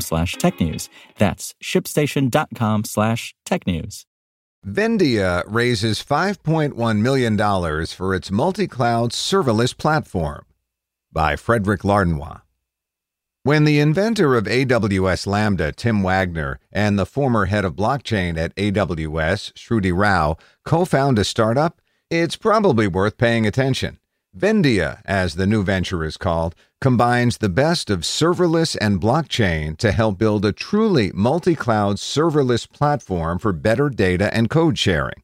slash technews. That's shipstation.com slash technews. Vendia raises $5.1 million for its multi-cloud serverless platform by Frederic Lardinois. When the inventor of AWS Lambda, Tim Wagner, and the former head of blockchain at AWS, Shruthi Rao, co-found a startup, it's probably worth paying attention. Vendia, as the new venture is called, combines the best of serverless and blockchain to help build a truly multi cloud serverless platform for better data and code sharing.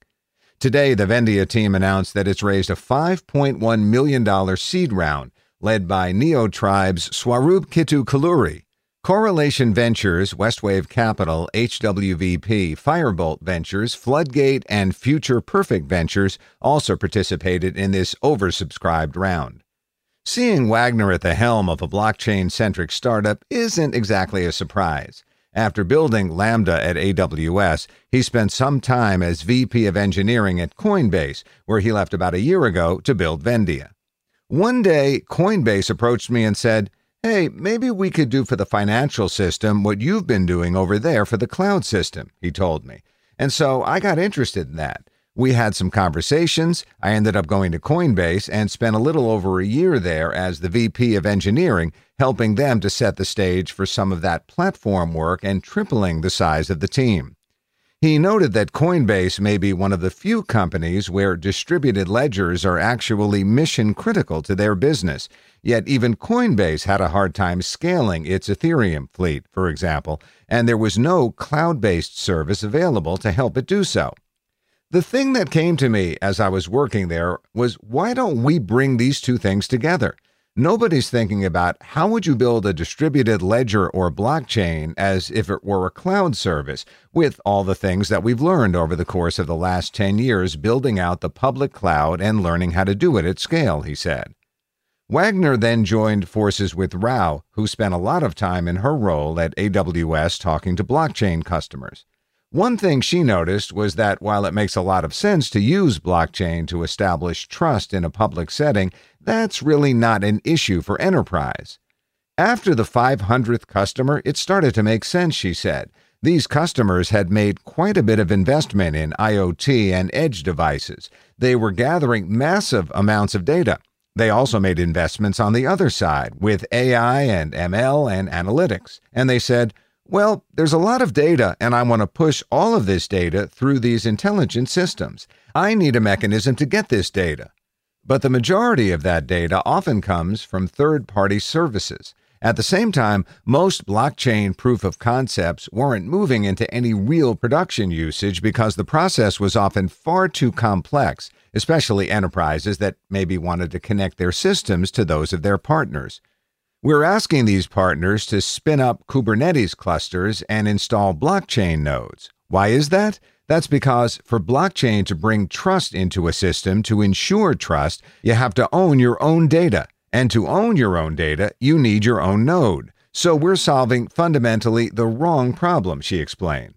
Today, the Vendia team announced that it's raised a $5.1 million seed round led by NeoTribe's Swaroop Kittu Kalluri, Correlation Ventures, Westwave Capital, HWVP, Firebolt Ventures, Floodgate, and Future Perfect Ventures also participated in this oversubscribed round. Seeing Wagner at the helm of a blockchain centric startup isn't exactly a surprise. After building Lambda at AWS, he spent some time as VP of Engineering at Coinbase, where he left about a year ago to build Vendia. One day, Coinbase approached me and said, Hey, maybe we could do for the financial system what you've been doing over there for the cloud system, he told me. And so I got interested in that. We had some conversations. I ended up going to Coinbase and spent a little over a year there as the VP of engineering, helping them to set the stage for some of that platform work and tripling the size of the team. He noted that Coinbase may be one of the few companies where distributed ledgers are actually mission critical to their business. Yet even Coinbase had a hard time scaling its Ethereum fleet, for example, and there was no cloud based service available to help it do so. The thing that came to me as I was working there was why don't we bring these two things together? Nobody's thinking about how would you build a distributed ledger or blockchain as if it were a cloud service with all the things that we've learned over the course of the last 10 years building out the public cloud and learning how to do it at scale, he said. Wagner then joined forces with Rao, who spent a lot of time in her role at AWS talking to blockchain customers. One thing she noticed was that while it makes a lot of sense to use blockchain to establish trust in a public setting, that's really not an issue for enterprise. After the 500th customer, it started to make sense, she said. These customers had made quite a bit of investment in IoT and edge devices. They were gathering massive amounts of data. They also made investments on the other side with AI and ML and analytics. And they said, well, there's a lot of data, and I want to push all of this data through these intelligent systems. I need a mechanism to get this data. But the majority of that data often comes from third party services. At the same time, most blockchain proof of concepts weren't moving into any real production usage because the process was often far too complex, especially enterprises that maybe wanted to connect their systems to those of their partners. We're asking these partners to spin up Kubernetes clusters and install blockchain nodes. Why is that? That's because for blockchain to bring trust into a system to ensure trust, you have to own your own data. And to own your own data, you need your own node. So we're solving fundamentally the wrong problem, she explained.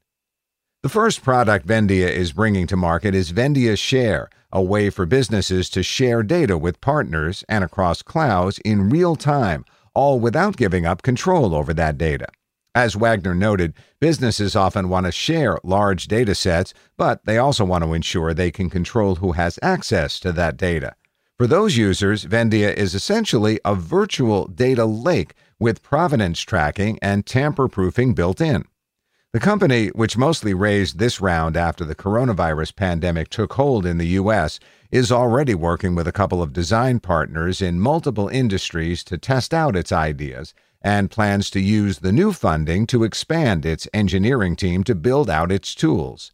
The first product Vendia is bringing to market is Vendia Share, a way for businesses to share data with partners and across clouds in real time all without giving up control over that data. As Wagner noted, businesses often want to share large data sets, but they also want to ensure they can control who has access to that data. For those users, Vendia is essentially a virtual data lake with provenance tracking and tamper proofing built in. The company, which mostly raised this round after the coronavirus pandemic took hold in the U.S., is already working with a couple of design partners in multiple industries to test out its ideas and plans to use the new funding to expand its engineering team to build out its tools.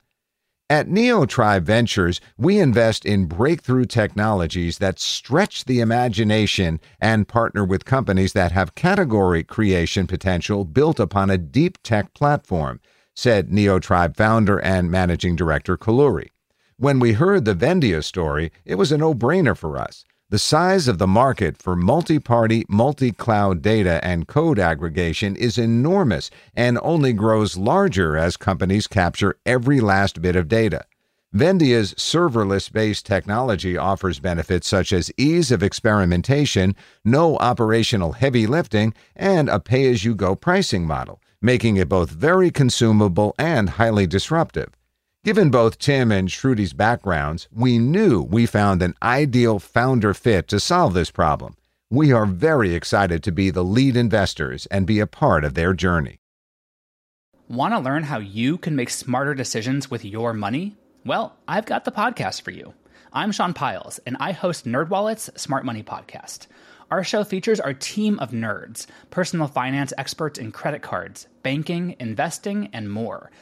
At NeoTribe Ventures, we invest in breakthrough technologies that stretch the imagination and partner with companies that have category creation potential built upon a deep tech platform, said NeoTribe founder and managing director Kalluri. When we heard the Vendia story, it was a no brainer for us. The size of the market for multi party, multi cloud data and code aggregation is enormous and only grows larger as companies capture every last bit of data. Vendia's serverless based technology offers benefits such as ease of experimentation, no operational heavy lifting, and a pay as you go pricing model, making it both very consumable and highly disruptive. Given both Tim and Shruthi's backgrounds, we knew we found an ideal founder fit to solve this problem. We are very excited to be the lead investors and be a part of their journey. Want to learn how you can make smarter decisions with your money? Well, I've got the podcast for you. I'm Sean Pyles, and I host NerdWallet's Smart Money Podcast. Our show features our team of nerds, personal finance experts in credit cards, banking, investing, and more –